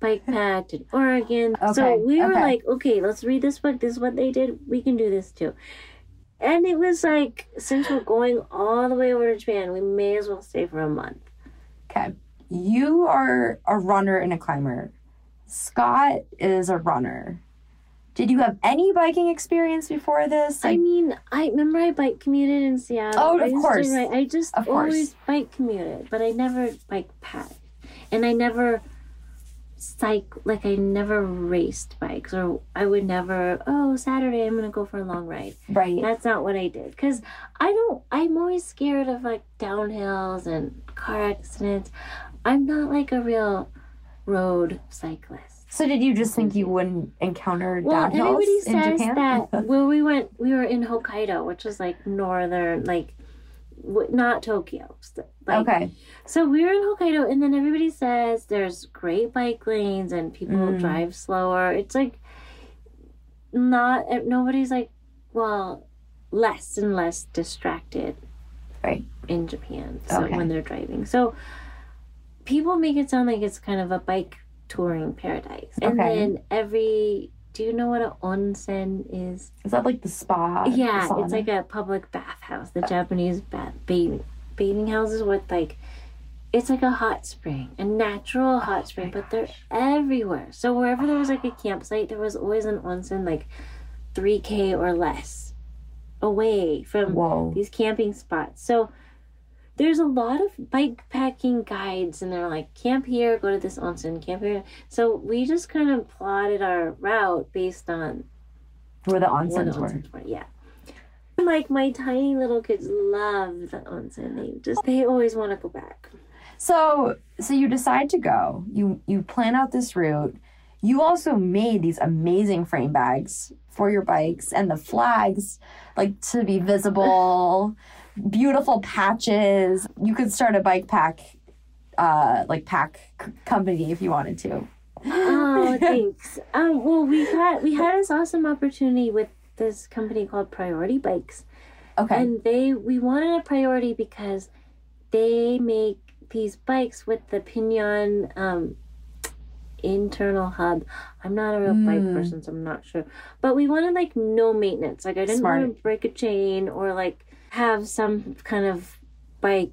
bike packed in Oregon. so we were okay. like, okay, let's read this book. This is what they did. We can do this too. And it was like, since we're going all the way over to Japan, we may as well stay for a month. Okay. You are a runner and a climber. Scott is a runner. Did you have any biking experience before this? I mean, I remember I bike commuted in Seattle. Oh, I of to course. ride- I just Of course. always bike commuted, but I never bike packed. And I never cycle, like I never raced bikes, or I would never, oh, Saturday I'm going to go for a long ride. right. That's not what I did. Because I don't, I'm always scared of like downhills and car accidents. I'm not like a real road cyclist. So did you just think you wouldn't encounter Well, downhills everybody in says Japan? that. Well, we went. We were in Hokkaido, which was like northern, like not Tokyo. Like, okay. So we were in Hokkaido, and then everybody says there's great bike lanes and people Mm. drive slower. It's like not eh, nobody's like, well, less and less distracted, Right. in Japan. So Okay. when they're driving, so people make it sound like it's kind of a bike touring paradise, and Okay. then every. Do you know what an onsen is? Is that like the spa? yeah, the it's like a public bathhouse. The Japanese bath bathing bathing houses with like it's like a hot spring, a natural hot oh spring, but they're everywhere. So wherever there was like a campsite, there was always an onsen like 3K or less away from Whoa. these camping spots. So there's a lot of bike packing guides, and they're like, camp here, go to this onsen, camp here. So we just kind of plotted our route based on Where the what onsens were. onsens were. Yeah. Like my tiny little kids love the onsen. They just they always want to go back. So so you decide to go. You you plan out this route. You also made these amazing frame bags for your bikes and the flags like to be visible. Beautiful patches. You could start a bike pack uh like pack c- company if you wanted to. Oh, thanks. Um, well, we had we had this awesome opportunity with this company called Priority Bikes, Okay. and they we wanted a priority because they make these bikes with the pinion um, internal hub. I'm not a real bike Mm. person, so I'm not sure. But we wanted like no maintenance. Like I didn't Smart. want to break a chain or like have some kind of bike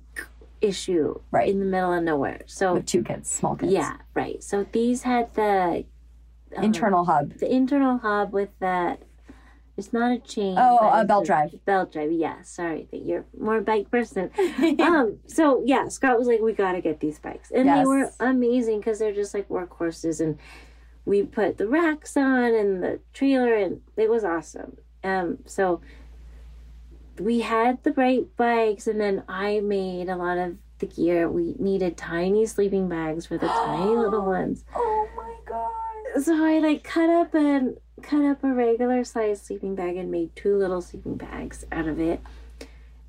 issue Right. in the middle of nowhere. So With two kids, small kids. yeah, right. So these had the um, Internal hub. the internal hub with that. It's not a chain. Oh, a belt drive. Belt drive. Yeah. Sorry that you're more bike person. um. So yeah, Scott was like, "We got to get these bikes," and they were amazing because they're just like workhorses, and we put the racks on and the trailer, and it was awesome. Um. So we had the right bikes, and then I made a lot of the gear. We needed tiny sleeping bags for the tiny little ones. oh my god. So I like cut up and cut up a regular size sleeping bag and made two little sleeping bags out of it.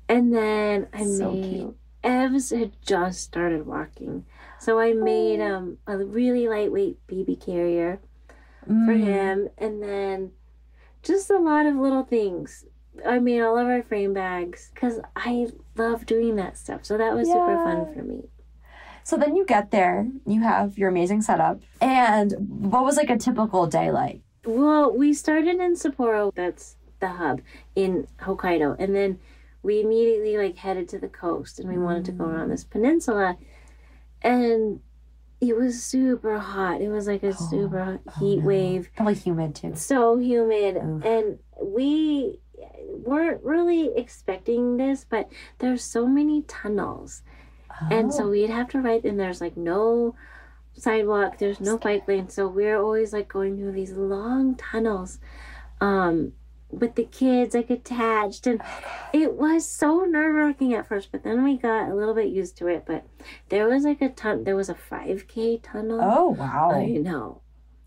And then I So made cute. Evs had just started walking. So I made Oh. um a really lightweight baby carrier for Mm. him and then just a lot of little things. I made all of our frame bags because I love doing that stuff. So that was super fun for me. So then you get there, you have your amazing setup. And what was like a typical day like? Well, we started in Sapporo. That's the hub in Hokkaido, and then we immediately like headed to the coast, and we wanted to go mm. around this peninsula, and it was super hot. It was like a oh, super oh, heat no. wave, Probably humid too. so humid, Oof. and we weren't really expecting this, but there's so many tunnels. And Oh. so we'd have to ride, and there's like no sidewalk, there's no bike lane. So we're always like going through these long tunnels um, with the kids like attached. And it was so nerve wracking at first, but then we got a little bit used to it. But there was like a ton, there was a 5K tunnel. Oh wow. I know.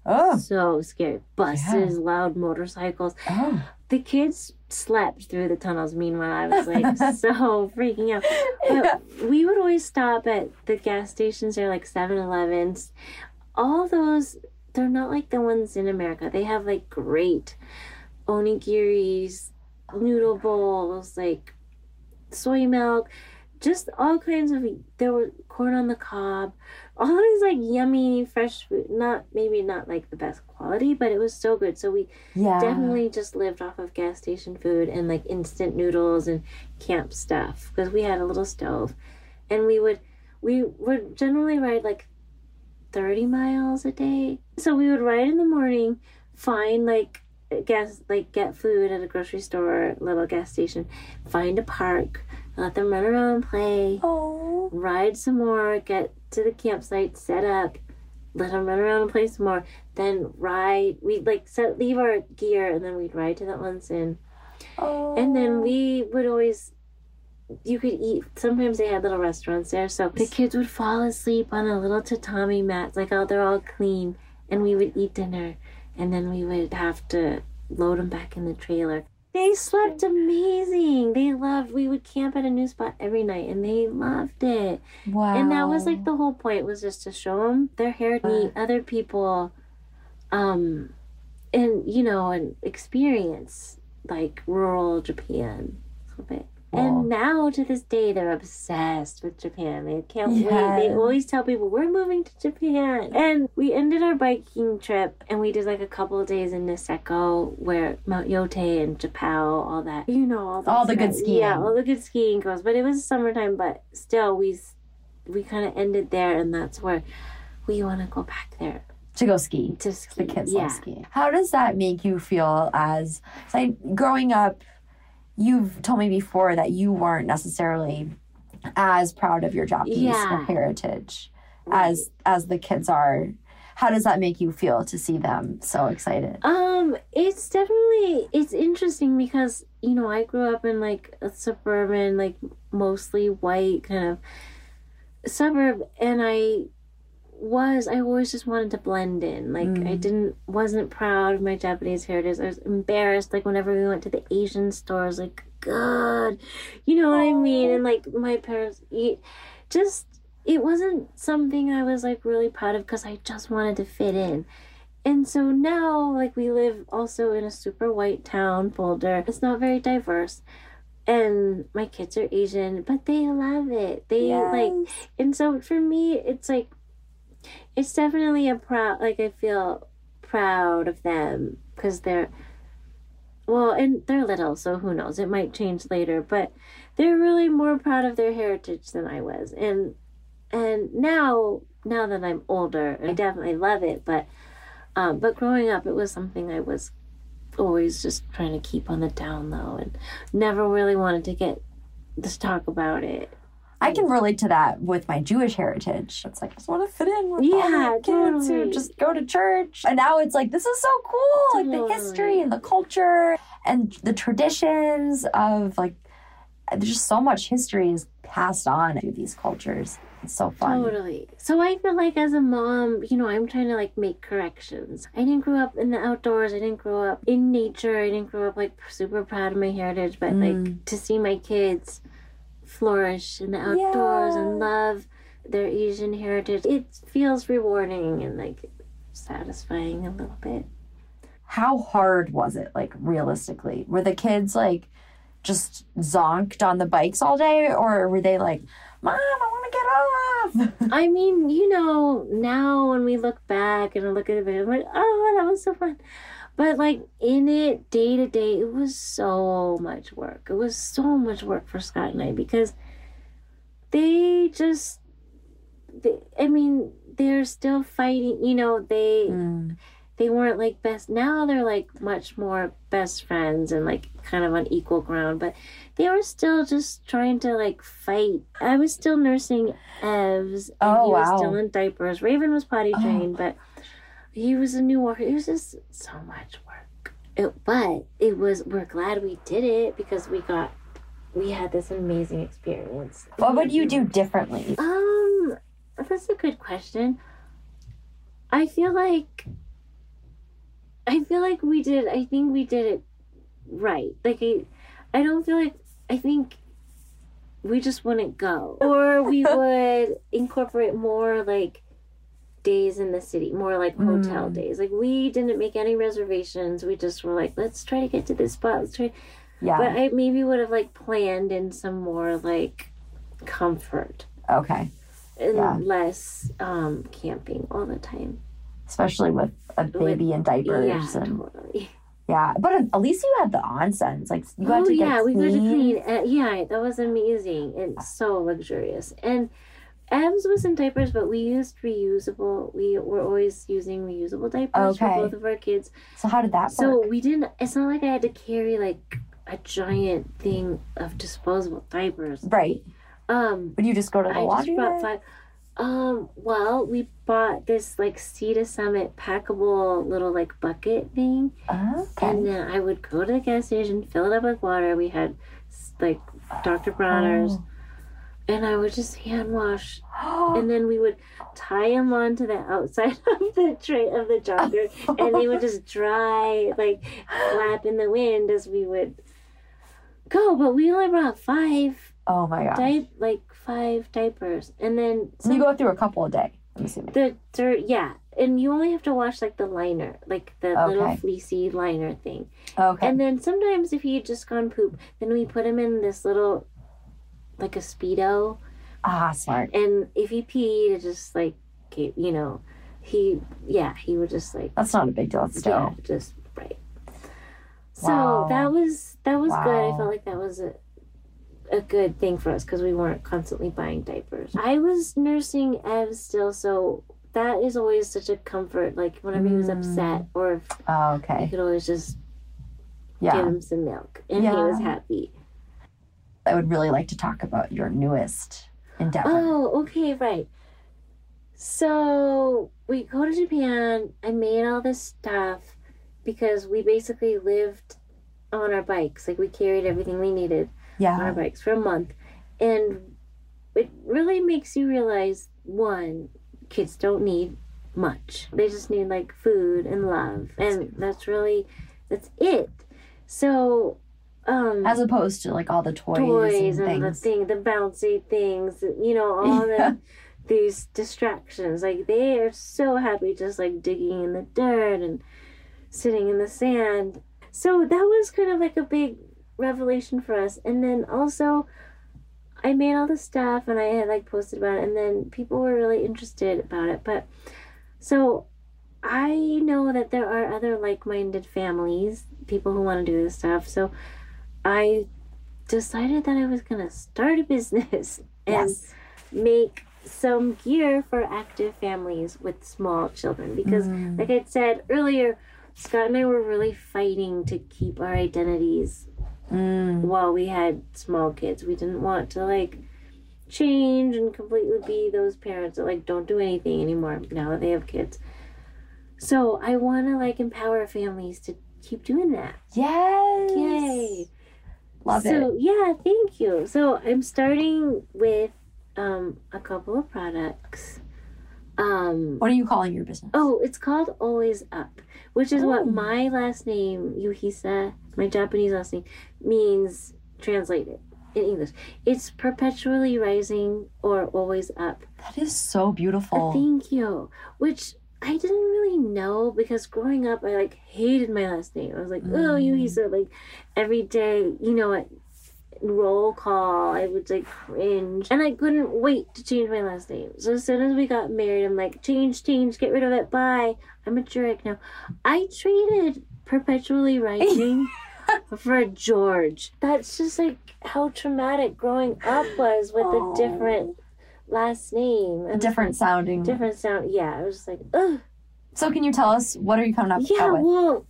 Oh. So scary. Buses, loud motorcycles. Oh. The kids slept through the tunnels. Meanwhile, I was like so freaking out. But we would always stop at the gas stations or like 7 Elevens. All those, they're not like the ones in America. They have like great onigiris, noodle bowls, like soy milk, just all kinds of. There were corn on the cob, all these like yummy fresh food. Not maybe not like the best quality, but it was so good. So we Yeah. definitely just lived off of gas station food and like instant noodles and camp stuff because we had a little stove and we would we would generally ride like 30 miles a day so we would ride in the morning find like gas like get food at a grocery store little gas station find a park let them run around and play Oh. ride some more, get to the campsite, set up, let them run around and play some more, then ride. We'd like set leave our gear and then we'd ride to the onsen, Oh. and then oh. we would always. You could eat. Sometimes they had little restaurants there, so the kids would fall asleep on the little tatami mats, like oh, they're all clean, and we would eat dinner, and then we would have to load them back in the trailer. They slept amazing. They loved. We would camp at a new spot every night, and they loved it. Wow. And that was like the whole point was just to show them their hair, meet other people, um, and you know, and experience like rural Japan a little bit. Wow. And now to this day, they're obsessed with Japan. They can't wait. They always tell people we're moving to Japan. And we ended our biking trip, and we did like a couple of days in Niseko, where Mount Yotei and Japao, all that. You know, all, All the good skiing. Yeah, all the good skiing goes. But it was summertime. But still, we we kind of ended there, and that's where we want to go back there to go ski. to ski. The kids yeah. love skiing. How does that make you feel as like growing up, you've told me before that you weren't necessarily as proud of your Japanese Yeah. heritage as as the kids are. How does that make you feel to see them so excited? Um, it's definitely it's interesting because you know I grew up in like a suburban, like mostly white kind of suburb, and I was I always just wanted to blend in. Like I Mm. didn't wasn't proud of my Japanese heritage. I was embarrassed. Like whenever we went to the Asian stores, like God, you know what I mean? And like my parents, it, just it wasn't something I was like really proud of because I just wanted to fit in. And so now, like, we live also in a super white town, Boulder. It's not very diverse. And my kids are Asian, but they love it. They like, and so for me, it's like, it's definitely a proud, like, I feel proud of them because they're, well, and they're little, so who knows? It might change later, but they're really more proud of their heritage than I was. And, and now, now that I'm older, I definitely love it, but um, but growing up, it was something I was always just trying to keep on the down low and never really wanted to get to talk about it. I can relate to that with my Jewish heritage. It's like I just want to fit in with all Yeah, the kids who totally. just go to church. And now it's like this is so cool, like the history and the culture and the traditions of like there's just so much history is passed on through these cultures. It's so fun. Totally. So I feel like as a mom, you know, I'm trying to like make corrections. I didn't grow up in the outdoors. I didn't grow up in nature. I didn't grow up like super proud of my heritage, but Mm. like to see my kids flourish in the outdoors Yeah. and love their Asian heritage, it feels rewarding and like satisfying a little bit. How hard was it, like realistically? Were the kids like just zonked on the bikes all day, or were they like, "Mom, I want to get off"? I mean, you know, now when we look back and I look at the video, I'm like, oh, that was so fun. But like in it, day to day, it was so much work. It was so much work for Scott and I because they just, they, I mean, they're still fighting. You know, they Mm. they weren't like best. Now they're like much more best friends and like kind of on equal ground. But they were still just trying to like fight. I was still nursing Evs, and Oh, he was wow. still in diapers. Raven was potty Oh. trained, but he was a new worker. It was just so much work. It, but it was. We're glad we did it because we got. We had this amazing experience. What would you do differently? Um, that's a good question. I feel like I feel like we did I think we did it right. Like I I don't feel like I think we just wouldn't go. Or we would incorporate more like days in the city, more like hotel Mm. days. Like we didn't make any reservations. We just were like, let's try to get to this spot. Let's try Yeah. but I maybe would have like planned in some more like comfort okay. and Yeah. less um camping all the time. Especially with a baby in diapers yeah, and totally. yeah. But at least you had the onsens. Like you had Oh to get yeah, we got to clean. clean. Uh, yeah, that was amazing and so luxurious. And Evs was in diapers, but we used reusable. We were always using reusable diapers Okay. for both of our kids. So how did that So work? So we didn't. It's not like I had to carry like a giant thing of disposable diapers. Right. Um, Would you just go to the I just brought five. Um, well, we bought this like Sea to Summit packable little like bucket thing, Okay. and then I would go to the gas station, fill it up with water. We had like Dr. Bronner's, and I would just hand wash, and then we would tie them onto the outside of the tray of the jogger, and they would just dry, like flap in the wind as we would go. But we only brought five oh my god. di- like five diapers, and then So you go through a couple a day. I'm assuming. the third, yeah, and you only have to wash like the liner, like the little fleecy liner thing. Okay. And then sometimes if he had just gone poop, then we put him in this little, like a speedo, ah, smart. and if he peed, it just like, ca- you know, he yeah he would just like That's not a big deal. Still. yeah just right. So Wow. that was that was good. I felt like that was a a good thing for us because we weren't constantly buying diapers. I was nursing Ev still, so that is always such a comfort. Like whenever he was upset, or if Oh, okay, okay. could always just Yeah. give him some milk, and he was happy. I would really like to talk about your newest endeavor. Oh, okay, right. So we go to Japan. I made all this stuff because we basically lived on our bikes. Like we carried everything we needed on our bikes for a month. And it really makes you realize one, kids don't need much. They just need like food and love. And that's really that's it. So um As opposed to like all the toys, toys and and, the thing, the bouncy things, you know, all Yeah. the these distractions. Like they are so happy just like digging in the dirt and sitting in the sand. So that was kind of like a big revelation for us. And then also I made all the stuff and I had like posted about it and then people were really interested about it. But so I know that there are other like minded families, people who want to do this stuff. So I decided that I was gonna start a business and yes. make some gear for active families with small children because Mm. like I said earlier, Scott and I were really fighting to keep our identities Mm. while we had small kids. We didn't want to like change and completely be those parents that like don't do anything anymore now that they have kids. So I want to like empower families to keep doing that. Yes. Yay! Love so it. yeah, thank you. So I'm starting with um a couple of products. Um What are you calling your business? oh, it's called Always Up, which is Oh. what my last name, Yuhisa, my Japanese last name, means translated in English. It's perpetually rising or always up. That is so beautiful. Thank you. Which I didn't really know because growing up I like hated my last name. I was like, oh Mm. Yuhisa, like every day, you know what roll call, I would like cringe. And I couldn't wait to change my last name. So as soon as we got married, I'm like, change, change, get rid of it, bye. I'm a jerk now. I traded perpetually writing for George. That's just like how traumatic growing up was with Oh. a different last name. And different sounding. different sound. Yeah, I was just like, ugh. So can you tell us what are you coming up Yeah, with? well,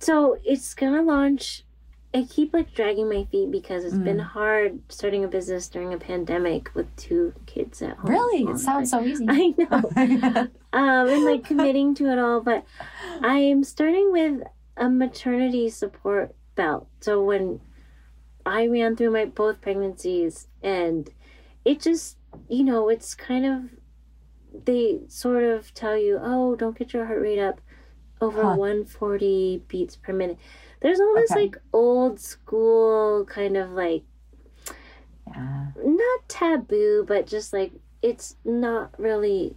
so it's gonna launch. I keep like dragging my feet because it's been Mm. hard starting a business during a pandemic with two kids at home. Really? It sounds so easy. I know. um, and like committing to it all, but I am starting with a maternity support belt. So when I ran through my both pregnancies, and it just, you know, it's kind of they sort of tell you, oh, don't get your heart rate up over Huh. 140 beats per minute. There's all this Okay. like old school kind of like yeah. not taboo, but just like it's not really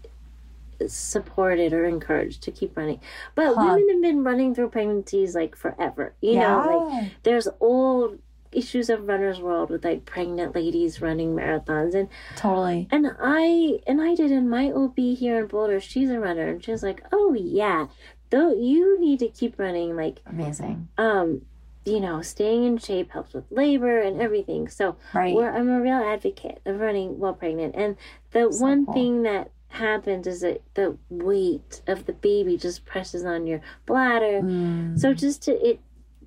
supported or encouraged to keep running. But Huh. women have been running through pregnancies like forever. You yeah. know, like there's old issues of runner's world with like pregnant ladies running marathons and totally. and I and I did in my OB here in Boulder, she's a runner and she's like, Oh yeah, though you need to keep running like Amazing. um you know, staying in shape helps with labor and everything. So Right. I'm a real advocate of running while pregnant. And the So one cool. thing that happens is that the weight of the baby just presses on your bladder. Mm. So just to it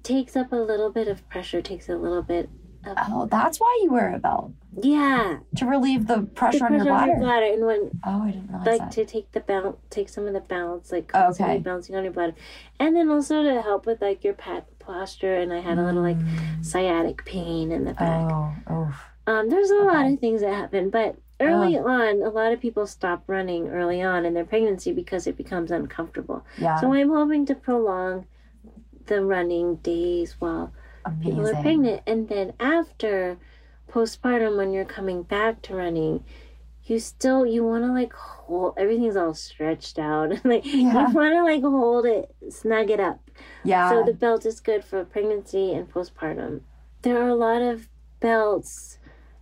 takes up a little bit of pressure, takes a little bit of Oh, that's why you wear a belt. yeah, To relieve the the pressure on your pressure on your bladder. And when Oh, I didn't realize like that. to take the balance, take some of the balance, like Okay. constantly bouncing on your bladder, and then also to help with like your pat posture. And I had a little like Mm. sciatic pain in the back. Oh, oof. Um, there's a lot of things that happen, but early on, a lot of people stop running early on in their pregnancy because it becomes uncomfortable. Yeah. So I'm hoping to prolong the running days while people are pregnant, and then after postpartum, when you're coming back to running, you still you want to like hold everything's all stretched out, like Yeah. you want to like hold it, snug it up. Yeah. So the belt is good for pregnancy and postpartum. There are a lot of belts,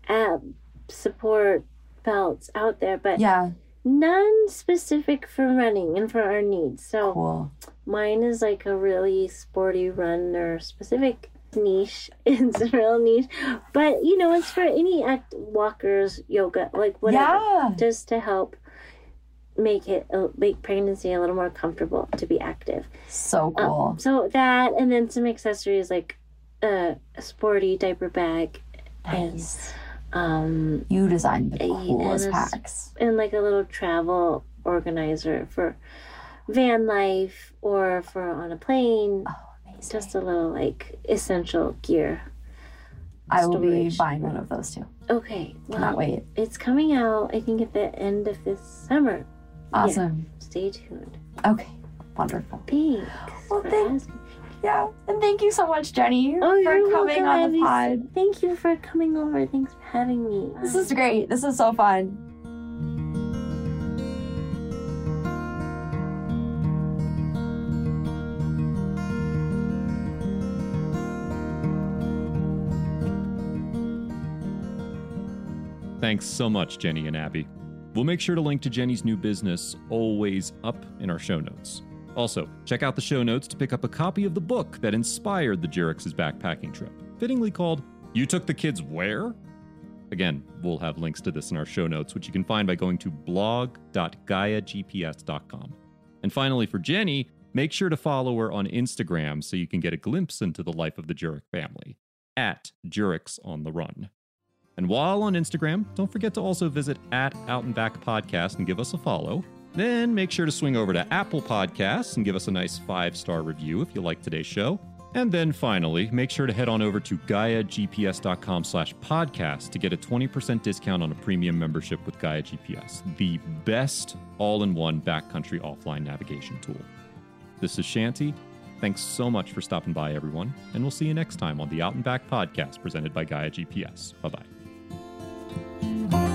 ab support belts out there, but yeah. none specific for running and for our needs. So Cool. Mine is like a really sporty runner specific niche. It's a real niche, but you know, it's for any act walkers, yoga, like whatever Yeah. just to help make it uh, make pregnancy a little more comfortable to be active. So Um, cool. so that and then some accessories like uh, a sporty diaper bag nice. um You designed the and coolest packs. and like a little travel organizer for van life or for on a plane. Oh. Just a little like essential gear. I will be buying one of those too. Okay, well, Cannot wait. it's coming out. I think at the end of this summer. Awesome. Stay tuned. Okay. Wonderful. Thanks. Well, for thank- asking. Yeah. And thank you so much, Jenny, Oh, for coming welcome, on the pod. Thank you for coming over. Thanks for having me. This is great. This is so fun. Thanks so much, Jenny and Abby. We'll make sure to link to Jenny's new business, Always Up, in our show notes. Also, check out the show notes to pick up a copy of the book that inspired the Jureks' backpacking trip, fittingly called You Took the Kids Where? Again, we'll have links to this in our show notes, which you can find by going to blog.gaiagps.com. And finally, for Jenny, make sure to follow her on Instagram so you can get a glimpse into the life of the Jurek family at Jurix on the Run. And while on Instagram, don't forget to also visit at Out and Back Podcast and give us a follow. Then make sure to swing over to Apple Podcasts and give us a nice five star review if you like today's show. And then finally, make sure to head on over to GaiaGPS.com slash podcast to get a 20% discount on a premium membership with Gaia GPS, the best all in one backcountry offline navigation tool. This is Shanti. Thanks so much for stopping by, everyone, and we'll see you next time on the Out and Back podcast presented by Gaia GPS. Bye bye. Oh,